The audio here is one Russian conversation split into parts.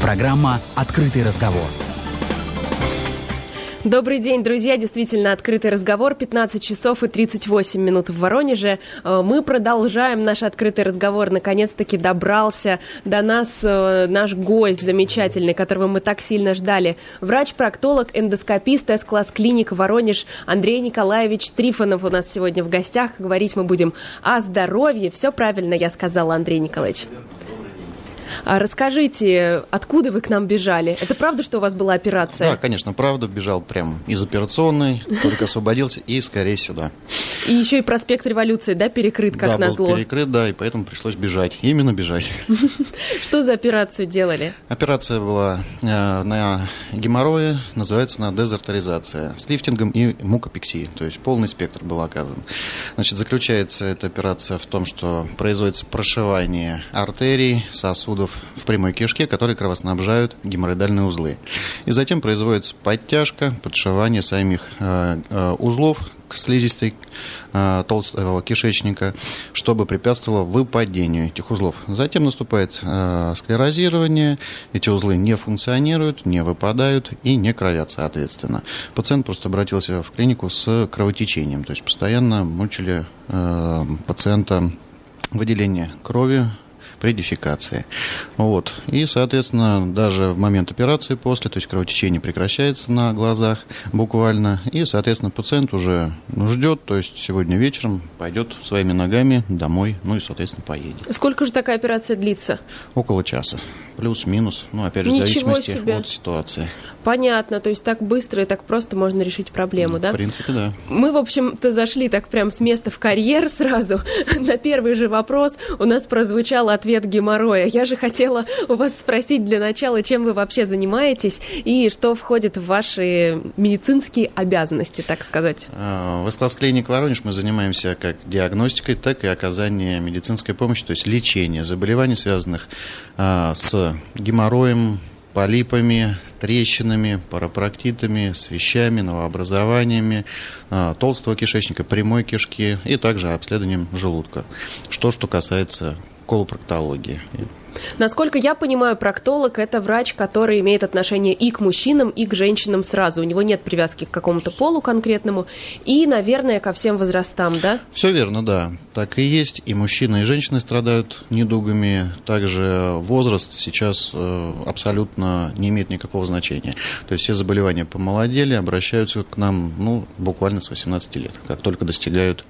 Программа «Открытый разговор». Добрый день, друзья. Действительно, открытый разговор. 15 часов и 38 минут в Воронеже. Э, мы продолжаем наш открытый разговор. Наконец-таки добрался до нас э, наш гость замечательный, которого мы так сильно ждали. Врач-проктолог, эндоскопист С-класс клиник Воронеж Андрей Николаевич Трифонов у нас сегодня в гостях. Говорить мы будем о здоровье. Все правильно я сказала, Андрей Николаевич. А расскажите, откуда вы к нам бежали? Это правда, что у вас была операция? Да, конечно, правда. Бежал прям из операционной, только освободился и скорее сюда. И еще и проспект Революции, да, перекрыт, как да, назло? был перекрыт, да, и поэтому пришлось бежать. Именно бежать. Что за операцию делали? Операция была э, на геморрое, называется она дезартеризация, с лифтингом и мукопексией, то есть полный спектр был оказан. Значит, заключается эта операция в том, что производится прошивание артерий, сосудов, сосудов в прямой кишке, которые кровоснабжают геморроидальные узлы. И затем производится подтяжка, подшивание самих э, э, узлов к слизистой э, толстого кишечника, чтобы препятствовало выпадению этих узлов. Затем наступает э, склерозирование, эти узлы не функционируют, не выпадают и не кровят, соответственно. Пациент просто обратился в клинику с кровотечением, то есть постоянно мучили э, пациента выделение крови при дефекации. Вот. И, соответственно, даже в момент операции после, то есть кровотечение прекращается на глазах буквально, и, соответственно, пациент уже ну, ждет, то есть сегодня вечером пойдет своими ногами домой, ну и, соответственно, поедет. Сколько же такая операция длится? Около часа. Плюс-минус, ну, опять же, Ничего в зависимости себе. от ситуации. Понятно, то есть так быстро и так просто можно решить проблему, да? В принципе, да. Мы, в общем-то, зашли так прям с места в карьер сразу. На первый же вопрос у нас прозвучал ответ геморроя. Я же хотела у вас спросить для начала, чем вы вообще занимаетесь и что входит в ваши медицинские обязанности, так сказать. А, В СКЛАС клиник Воронеж мы занимаемся как диагностикой, так и оказанием медицинской помощи, то есть лечение заболеваний, связанных а, с геморроем, полипами, трещинами, парапроктитами, свещами, новообразованиями а, толстого кишечника, прямой кишки и также обследованием желудка. Что, что касается колопроктологии. Насколько я понимаю, проктолог – это врач, который имеет отношение и к мужчинам, и к женщинам сразу. У него нет привязки к какому-то полу конкретному и, наверное, ко всем возрастам, да? Все верно, да. Так и есть. И мужчины, и женщины страдают недугами. Также возраст сейчас э, абсолютно не имеет никакого значения. То есть все заболевания помолодели, обращаются к нам ну, буквально с 18 лет, как только достигают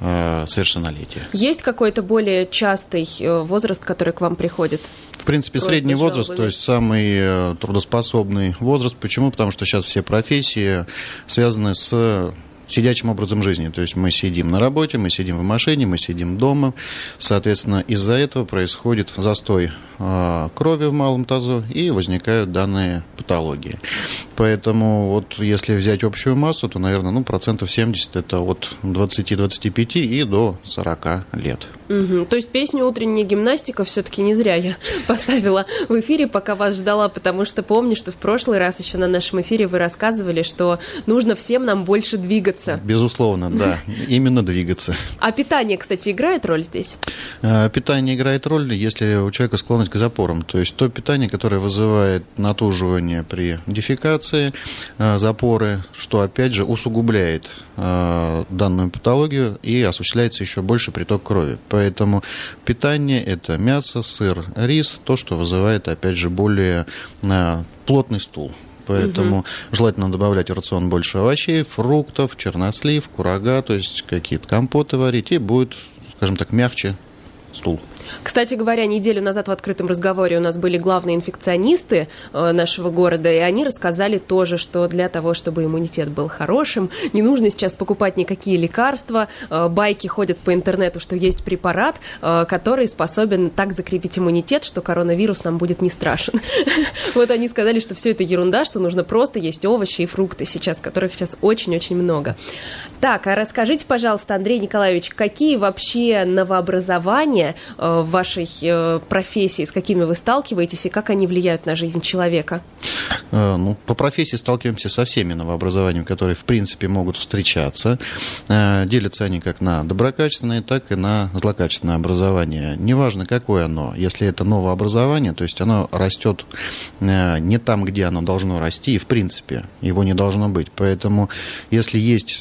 совершеннолетия. Есть какой-то более частый э, возраст, который к вам приходит? В принципе, средний возраст, то есть самый э, трудоспособный возраст. Почему? Потому что сейчас все профессии связаны с сидячим образом жизни. То есть мы сидим на работе, мы сидим в машине, мы сидим дома. Соответственно, из-за этого происходит застой э, крови в малом тазу и возникают данные патологии. Поэтому вот если взять общую массу, то, наверное, ну, процентов 70 это от 20-25 и до 40 лет. Мгм. То есть песню «Утренняя гимнастика» все-таки не зря я поставила в эфире, пока вас ждала, потому что помню, что в прошлый раз еще на нашем эфире вы рассказывали, что нужно всем нам больше двигаться. Безусловно, да, именно двигаться. А питание, кстати, играет роль здесь? Э, Питание играет роль, если у человека склонность к запорам. То есть то питание, которое вызывает натуживание при дефекации, э, запоры, что опять же усугубляет э, данную патологию и осуществляется еще больше приток крови. Поэтому питание – это мясо, сыр, рис, то, что вызывает опять же более плотный стул. Поэтому желательно добавлять в рацион больше овощей, фруктов, чернослив, курага, то есть какие-то компоты варить, и будет, скажем так, мягче стул. Кстати говоря, неделю назад в открытом разговоре у нас были главные инфекционисты э, нашего города, и они рассказали тоже, что для того, чтобы иммунитет был хорошим, не нужно сейчас покупать никакие лекарства. Э, Байки ходят по интернету, что есть препарат, э, который способен так закрепить иммунитет, что коронавирус нам будет не страшен. Вот они сказали, что все это ерунда, что нужно просто есть овощи и фрукты сейчас, которых сейчас очень-очень много. Так, а расскажите, пожалуйста, Андрей Николаевич, какие вообще новообразования э, в вашей э, профессии, с какими вы сталкиваетесь и как они влияют на жизнь человека? Э, ну, по профессии сталкиваемся со всеми новообразованиями, которые, в принципе, могут встречаться. Э, делятся они как на доброкачественные, так и на злокачественное образование. Неважно, какое оно. Если это новое образование, то есть оно растет не там, где оно должно расти, и, в принципе, его не должно быть. Поэтому, если есть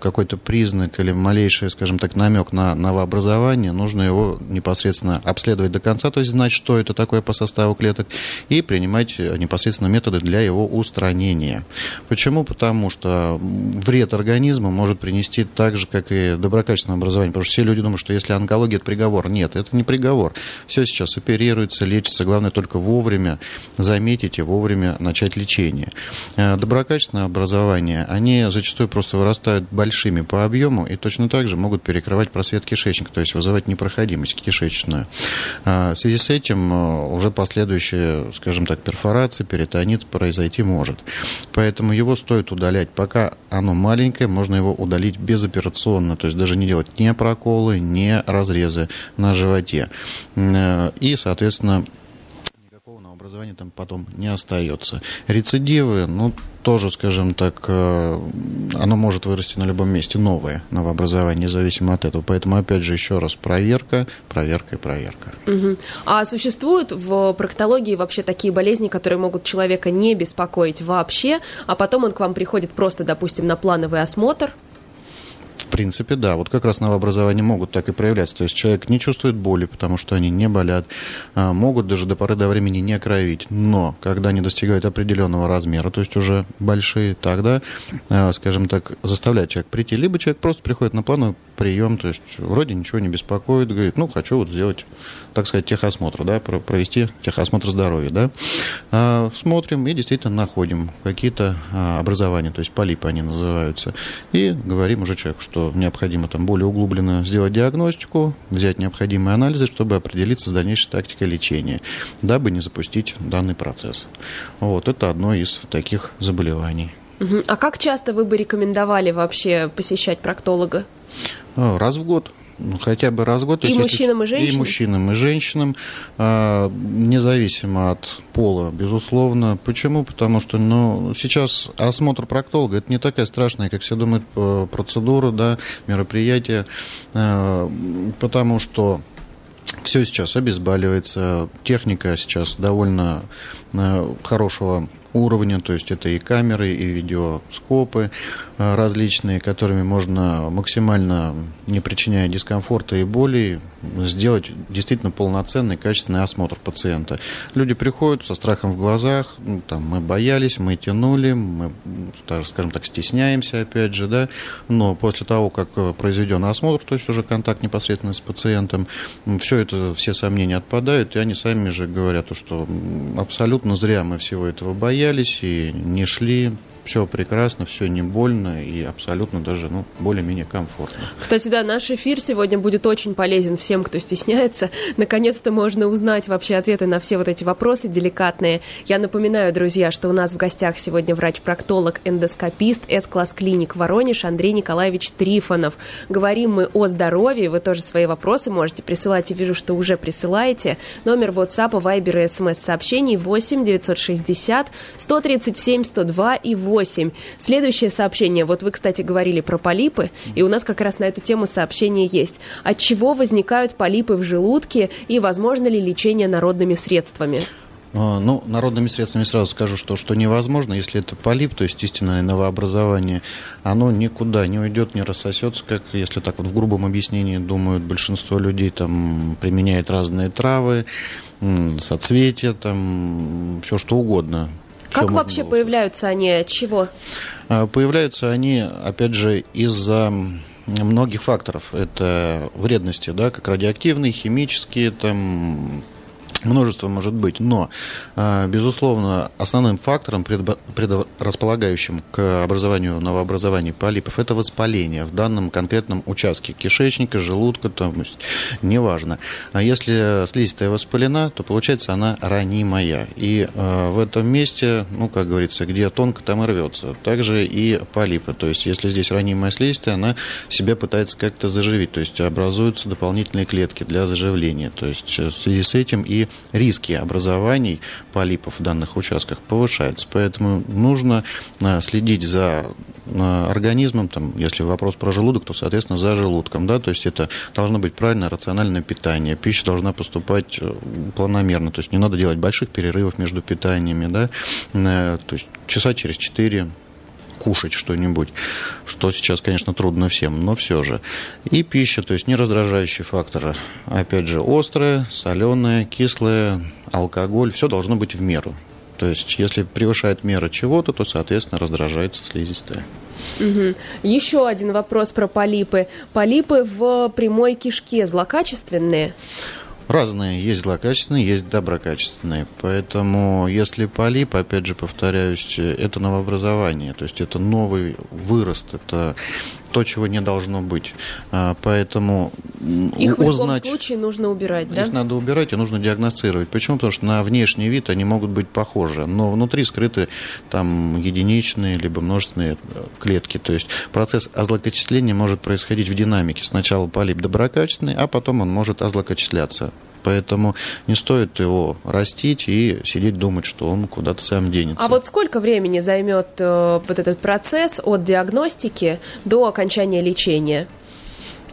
какой-то признак или малейший, скажем так, намек на новообразование, нужно его непосредственно обследовать до конца, то есть знать, что это такое по составу клеток, и принимать непосредственно методы для его устранения. Почему? Потому что вред организма может принести так же, как и доброкачественное образование. Потому что все люди думают, что если онкология – это приговор. Нет, это не приговор. Все сейчас оперируется, лечится. Главное только вовремя заметить и вовремя начать лечение. Э, доброкачественное образование, они зачастую просто вырастают большими по объему и точно так же могут перекрывать просвет кишечника, то есть вызывать непроходимость кишечную. Э, в связи с этим э, уже последующие, скажем так, перфорации, перитонит произойти может. Поэтому его стоит удалять. Пока оно маленькое, можно его удалить безоперационно, то есть даже не делать ни проколы, ни разрезы на животе. Э, и, соответственно, образования там потом не остается. Рецидивы, ну, тоже, скажем так, э, оно может вырасти на любом месте, новое новообразование, независимо от этого. Поэтому, опять же, еще раз, проверка, проверка и проверка. Угу. А существуют в проктологии вообще такие болезни, которые могут человека не беспокоить вообще, а потом он к вам приходит просто, допустим, на плановый осмотр, принципе, да. Вот как раз новообразования могут так и проявляться. То есть человек не чувствует боли, потому что они не болят, а, могут даже до поры до времени не кровить. Но когда они достигают определенного размера, то есть уже большие, тогда, а, скажем так, заставляет человек прийти. Либо человек просто приходит на плановый прием, то есть вроде ничего не беспокоит, говорит, ну, хочу вот сделать, так сказать, техосмотр, да, провести техосмотр здоровья, да. А, смотрим и действительно находим какие-то образования, то есть полипы они называются, и говорим уже человеку, что что необходимо там более углубленно сделать диагностику, взять необходимые анализы, чтобы определиться с дальнейшей тактикой лечения, дабы не запустить данный процесс. Вот это одно из таких заболеваний. А как часто вы бы рекомендовали вообще посещать проктолога? Раз в год. Ну, хотя бы раз в год. И мужчинам, если, и женщинам? И мужчинам, и женщинам, а, независимо от пола, безусловно. Почему? Потому что ну, сейчас осмотр проктолога – это не такая страшная, как все думают, процедура, да, мероприятие, а, потому что все сейчас обезболивается, техника сейчас довольно а, хорошего уровня, то есть это и камеры, и видеоскопы различные, которыми можно максимально не причиняя дискомфорта и боли, сделать действительно полноценный, качественный осмотр пациента. Люди приходят со страхом в глазах, ну, там, мы боялись, мы тянули, мы, скажем так, стесняемся, опять же, да, но после того, как произведен осмотр, то есть уже контакт непосредственно с пациентом, все это, все сомнения отпадают, и они сами же говорят, что абсолютно зря мы всего этого боялись и не шли, все прекрасно, все не больно и абсолютно даже ну, более-менее комфортно. Кстати, да, наш эфир сегодня будет очень полезен всем, кто стесняется. Наконец-то можно узнать вообще ответы на все вот эти вопросы деликатные. Я напоминаю, друзья, что у нас в гостях сегодня врач-проктолог, эндоскопист, С-класс клиник Воронеж Андрей Николаевич Трифонов. Говорим мы о здоровье. Вы тоже свои вопросы можете присылать. Я вижу, что уже присылаете. Номер WhatsApp, Viber и смс сообщений 8 960 137 102 и 8 8. Следующее сообщение. Вот вы, кстати, говорили про полипы, и у нас как раз на эту тему сообщение есть. От чего возникают полипы в желудке и возможно ли лечение народными средствами? А, ну, народными средствами сразу скажу, что, что невозможно, если это полип, то есть истинное новообразование, оно никуда не уйдет, не рассосется, как, если так вот в грубом объяснении думают, большинство людей там применяет разные травы, соцветия, там, все что угодно. Как вообще появляются они? От чего? А, появляются они, опять же, из-за многих факторов. Это вредности, да, как радиоактивные, химические, там, Множество может быть, но, а, безусловно, основным фактором, предрасполагающим к образованию новообразований полипов, это воспаление в данном конкретном участке кишечника, желудка, там, неважно. А если слизистая воспалена, то, получается, она ранимая. И а, в этом месте, ну, как говорится, где тонко, там и рвется. Также и полипы. То есть, если здесь ранимая слизистая, она себя пытается как-то заживить. То есть, образуются дополнительные клетки для заживления. То есть, в связи с этим и риски образований полипов в данных участках повышаются. Поэтому нужно следить за организмом, там, если вопрос про желудок, то, соответственно, за желудком, да, то есть это должно быть правильное рациональное питание, пища должна поступать э, планомерно, то есть не надо делать больших перерывов между питаниями, да, э, то есть часа через четыре кушать что-нибудь, что сейчас, конечно, трудно всем, но все же. И пища, то есть не раздражающие факторы. Опять же, острая, соленая, кислая, алкоголь, все должно быть в меру. То есть, если превышает мера чего-то, то, соответственно, раздражается слизистая. Угу. Еще один вопрос про полипы. Полипы в прямой кишке злокачественные? Разные. Есть злокачественные, есть доброкачественные. Поэтому, если полип, опять же, повторяюсь, это новообразование. То есть, это новый вырост, это то, чего не должно быть. А, поэтому их узнать... в любом случае нужно убирать, да? Их надо убирать и нужно диагностировать. Почему? Потому что на внешний вид они могут быть похожи, но внутри скрыты там единичные либо множественные э, клетки. То есть процесс озлокочисления может происходить в динамике. Сначала полип доброкачественный, а потом он может озлокочисляться поэтому не стоит его растить и сидеть думать, что он куда-то сам денется. А вот сколько времени займет э, вот этот процесс от диагностики до окончания лечения?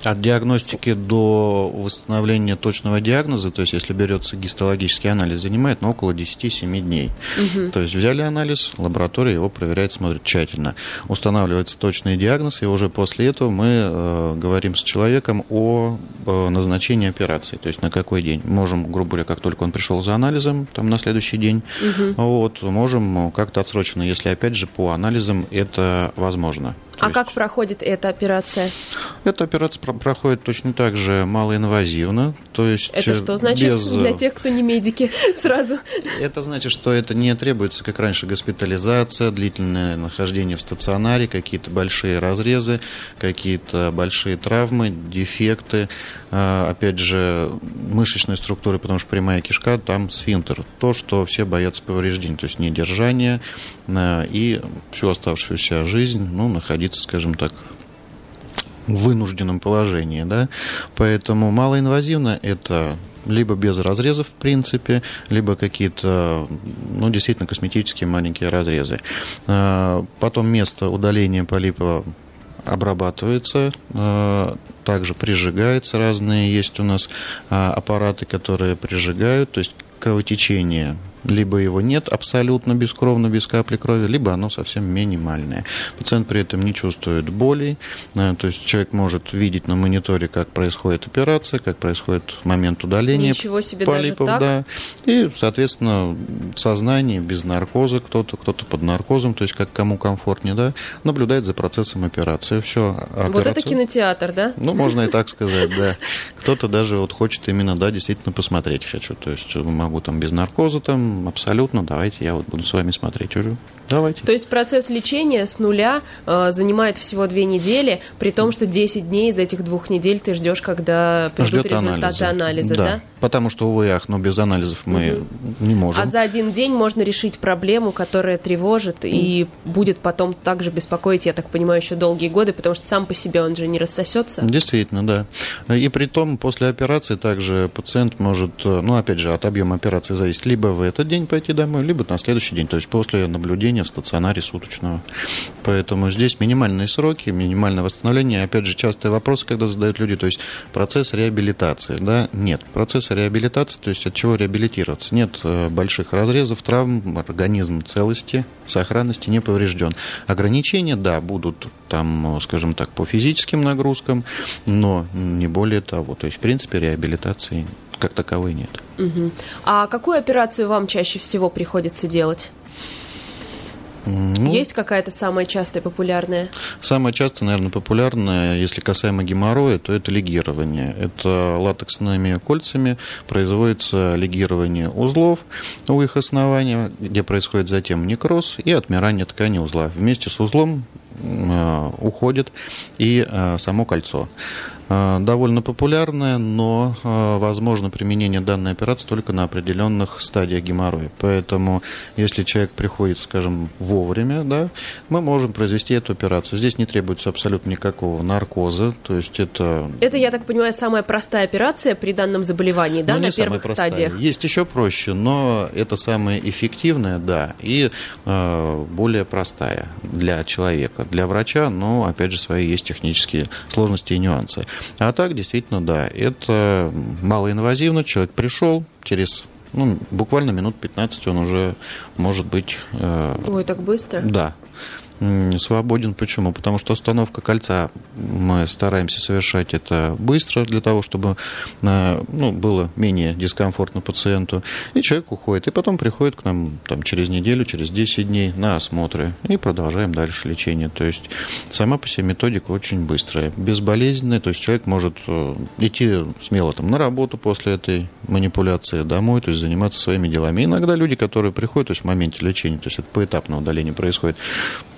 От диагностики до восстановления точного диагноза, то есть если берется гистологический анализ, занимает ну, около 10-7 дней. Угу. То есть взяли анализ, лаборатория его проверяет, смотрит тщательно. Устанавливается точный диагноз, и уже после этого мы э, говорим с человеком о э, назначении операции, то есть на какой день. Можем, грубо говоря, как только он пришел за анализом, там на следующий день, угу. вот, можем как-то отсроченно, если опять же по анализам это возможно. А есть... как проходит эта операция? Эта операция проходит точно так же малоинвазивно, то есть Это что значит без... для тех, кто не медики сразу? Это значит, что это не требуется, как раньше, госпитализация, длительное нахождение в стационаре, какие-то большие разрезы, какие-то большие травмы, дефекты, а, опять же, мышечной структуры, потому что прямая кишка, там сфинктер. То, что все боятся повреждений, то есть недержание а, и всю оставшуюся жизнь, ну, находиться, скажем так, в вынужденном положении, да, поэтому малоинвазивно это либо без разрезов, в принципе, либо какие-то, ну, действительно, косметические маленькие разрезы. А, потом место удаления полипа обрабатывается, также прижигается разные. Есть у нас аппараты, которые прижигают, то есть кровотечение либо его нет абсолютно бескровно, без капли крови, либо оно совсем минимальное. Пациент при этом не чувствует боли, э, то есть человек может видеть на мониторе, как происходит операция, как происходит момент удаления Ничего себе, полипов, даже так? да, и, соответственно, в сознании, без наркоза, кто-то, кто-то под наркозом, то есть как кому комфортнее, да, наблюдает за процессом операции. Все. Операция, вот это кинотеатр, да? Ну, можно и так сказать, да. Кто-то даже вот хочет именно, да, действительно посмотреть хочу, то есть могу там без наркоза там абсолютно, давайте я вот буду с вами смотреть уже. Давайте. То есть процесс лечения с нуля э, занимает всего две недели, при том, что 10 дней из этих двух недель ты ждешь, когда придут Ждет результаты анализа, анализа да. да? Потому что, увы, ах, но без анализов мы угу. не можем. А за один день можно решить проблему, которая тревожит угу. и будет потом также беспокоить, я так понимаю, еще долгие годы, потому что сам по себе он же не рассосется. Действительно, да. И при том, после операции также пациент может, э, ну, опять же, от объема операции зависит, либо в этот день пойти домой, либо на следующий день, то есть после наблюдения лечения в стационаре суточного. Поэтому здесь минимальные сроки, минимальное восстановление. Опять же, частые вопросы, когда задают люди, то есть процесс реабилитации. Да? Нет, процесс реабилитации, то есть от чего реабилитироваться? Нет э, больших разрезов, травм, организм целости, сохранности не поврежден. Ограничения, да, будут там, скажем так, по физическим нагрузкам, но не более того. То есть, в принципе, реабилитации как таковой нет. Угу. А какую операцию вам чаще всего приходится делать? Ну, Есть какая-то самая частая популярная? Самая частая, наверное, популярная, если касаемо геморроя, то это легирование. Это латексными кольцами производится легирование узлов у их основания, где происходит затем некроз и отмирание ткани узла. Вместе с узлом э, уходит и э, само кольцо. Э, довольно популярная, но э, возможно применение данной операции только на определенных стадиях геморроя. Поэтому, если человек приходит, скажем, вовремя, да, мы можем произвести эту операцию. Здесь не требуется абсолютно никакого наркоза, то есть это... Это, я так понимаю, самая простая операция при данном заболевании, да, ну, на первых стадиях? Есть еще проще, но это самая эффективная, да, и э, более простая для человека. Для врача, но, опять же, свои есть технические сложности и нюансы. А так, действительно, да, это малоинвазивно. Человек пришел через ну, буквально минут 15 он уже может быть... Э, Ой, так быстро? Да, свободен. Почему? Потому что установка кольца мы стараемся совершать это быстро для того, чтобы э, ну, было менее дискомфортно пациенту. И человек уходит. И потом приходит к нам там, через неделю, через 10 дней на осмотры. И продолжаем дальше лечение. То есть сама по себе методика очень быстрая, безболезненная. То есть человек может э, идти смело там, на работу после этой манипуляции, домой, то есть заниматься своими делами. иногда люди, которые приходят то есть в моменте лечения, то есть это поэтапное удаление происходит,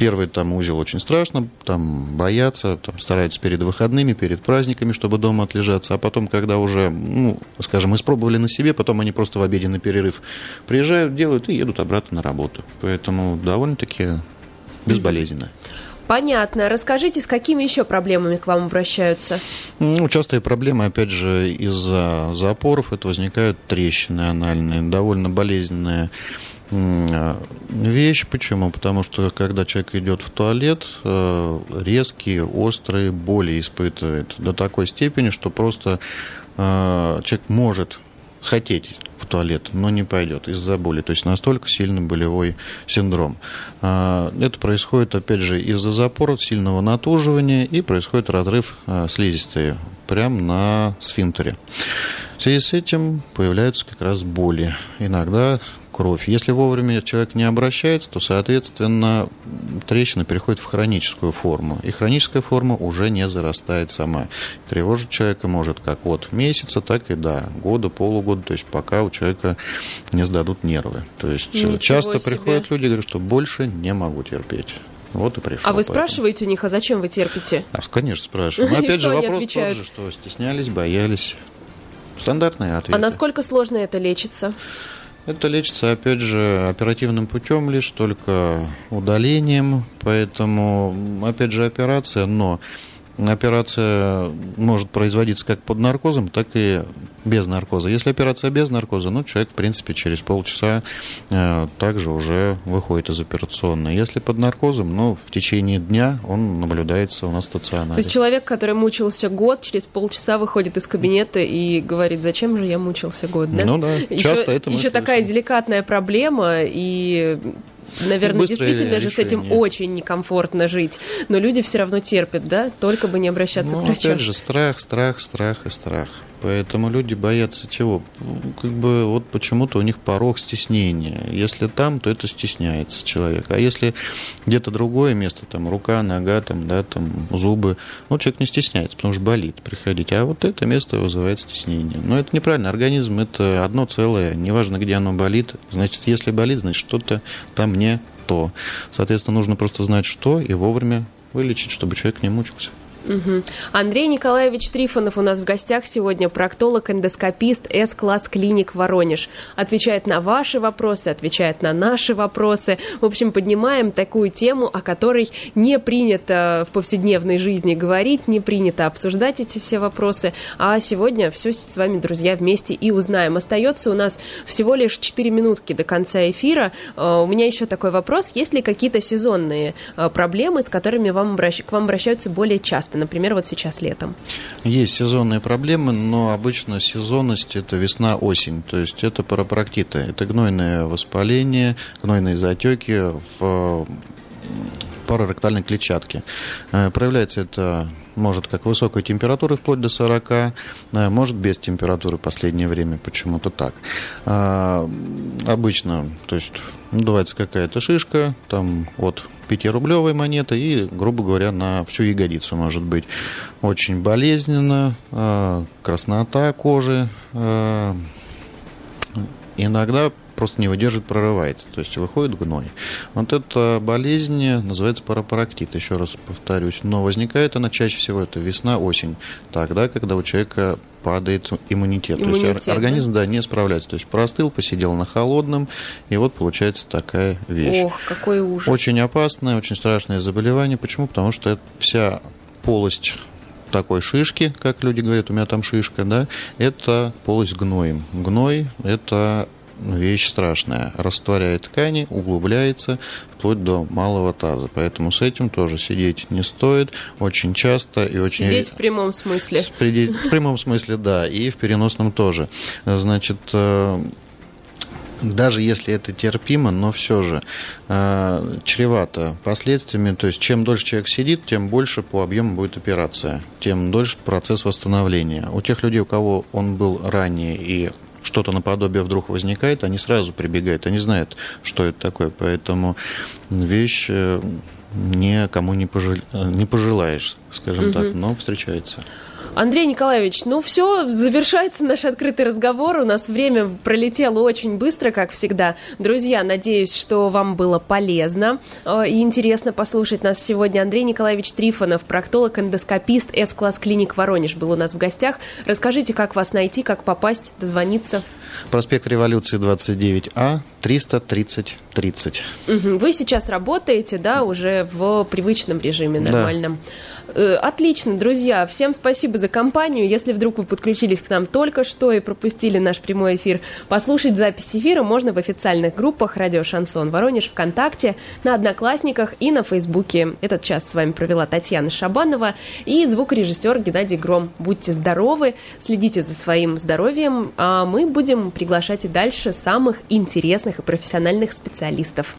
Первый там узел очень страшно, там боятся, там стараются перед выходными, перед праздниками, чтобы дома отлежаться, а потом, когда уже, ну, скажем, испробовали на себе, потом они просто в обеденный перерыв приезжают, делают и едут обратно на работу. Поэтому довольно-таки безболезненно. Понятно. Расскажите, с какими еще проблемами к вам обращаются? Ну, частые проблемы, опять же, из-за запоров. Это возникают трещины анальные, довольно болезненные вещь. Почему? Потому что когда человек идет в туалет, э, резкие, острые боли испытывает до такой степени, что просто э, человек может хотеть в туалет, но не пойдет из-за боли. То есть настолько сильный болевой синдром. Э, это происходит, опять же, из-за запора, сильного натуживания, и происходит разрыв слизистой прямо на сфинктере. В связи с этим появляются как раз боли. Иногда кровь. Если вовремя человек не обращается, то, соответственно, трещина переходит в хроническую форму. И хроническая форма уже не зарастает сама. Тревожить человека может как от месяца, так и до года, полугода, то есть пока у человека не сдадут нервы. То есть Ничего часто себе. приходят люди и говорят, что больше не могу терпеть. Вот и пришел. А вы поэтому. спрашиваете у них, а зачем вы терпите? А, конечно, спрашиваю. Но опять же, вопрос тот же, что стеснялись, боялись. Стандартные ответы. А насколько сложно это лечится? Это лечится, опять же, оперативным путем лишь, только удалением, поэтому, опять же, операция, но операция может производиться как под наркозом, так и без наркоза. Если операция без наркоза, ну, человек, в принципе, через полчаса э, также уже выходит из операционной. Если под наркозом, ну, в течение дня он наблюдается у нас стационаре. То есть человек, который мучился год, через полчаса выходит из кабинета и говорит, зачем же я мучился год, да? Ну да, еще, часто это Еще такая деликатная проблема, и наверное, действительно же с этим очень некомфортно жить. Но люди все равно терпят, да? Только бы не обращаться ну, к врачу. Опять же, страх, страх, страх и страх. Поэтому люди боятся чего? Как бы вот почему-то у них порог стеснения. Если там, то это стесняется человек. А если где-то другое место, там рука, нога, там, да, там зубы, ну, человек не стесняется, потому что болит приходить. А вот это место вызывает стеснение. Но это неправильно. Организм это одно целое. Неважно, где оно болит. Значит, если болит, значит, что-то там не то. Соответственно, нужно просто знать, что, и вовремя вылечить, чтобы человек не мучился. Угу. Андрей Николаевич Трифонов у нас в гостях сегодня, проктолог, эндоскопист, С-класс клиник Воронеж. Отвечает на ваши вопросы, отвечает на наши вопросы. В общем, поднимаем такую тему, о которой не принято в повседневной жизни говорить, не принято обсуждать эти все вопросы. А сегодня все с вами, друзья, вместе и узнаем. Остается у нас всего лишь 4 минутки до конца эфира. Э, у меня еще такой вопрос. Есть ли какие-то сезонные э, проблемы, с которыми вам обращ... к вам обращаются более часто? Например, вот сейчас летом? Есть сезонные проблемы, но обычно сезонность – это весна-осень, то есть это парапроктиты, это гнойное воспаление, гнойные затеки в параректальной клетчатке. Э, проявляется это может как высокой температуры вплоть до 40, э, может без температуры в последнее время почему-то так. А, обычно, то есть надувается какая-то шишка, там от 5-рублевой монеты и, грубо говоря, на всю ягодицу может быть. Очень болезненно, э, краснота кожи, иногда просто не выдерживает, прорывается, то есть выходит гной. Вот эта болезнь называется парапарактит, еще раз повторюсь, но возникает она чаще всего, это весна, осень, тогда, когда у человека падает иммунитет. иммунитет то есть организм да? не справляется. То есть простыл, посидел на холодном, и вот получается такая вещь. Ох, какой ужас. Очень опасное, очень страшное заболевание. Почему? Потому что вся полость такой шишки, как люди говорят, у меня там шишка, да, это полость гноем. Гной – это вещь страшная. Растворяет ткани, углубляется вплоть до малого таза. Поэтому с этим тоже сидеть не стоит. Очень часто и очень... Сидеть в прямом смысле. В прямом смысле, да, и в переносном тоже. Значит, э, даже если это терпимо, но все же э, чревато последствиями. То есть, чем дольше человек сидит, тем больше по объему будет операция, тем дольше процесс восстановления. У тех людей, у кого он был ранее и что-то наподобие вдруг возникает, они сразу прибегают, они знают, что это такое. Поэтому вещь э, никому не, пожел... не пожелаешь, скажем угу. так, но встречается. Андрей Николаевич, ну все, завершается наш открытый разговор. У нас время пролетело очень быстро, как всегда. Друзья, надеюсь, что вам было полезно э, и интересно послушать нас сегодня. Андрей Николаевич Трифонов, проктолог-эндоскопист С-класс клиник Воронеж был у нас в гостях. Расскажите, как вас найти, как попасть, дозвониться. Проспект Революции 29А, 330 30. Вы сейчас работаете, да, уже в привычном режиме нормальном. Да. Отлично, друзья. Всем спасибо за компанию. Если вдруг вы подключились к нам только что и пропустили наш прямой эфир, послушать запись эфира можно в официальных группах «Радио Шансон Воронеж», ВКонтакте, на Одноклассниках и на Фейсбуке. Этот час с вами провела Татьяна Шабанова и звукорежиссер Геннадий Гром. Будьте здоровы, следите за своим здоровьем, а мы будем приглашать и дальше самых интересных и профессиональных специалистов.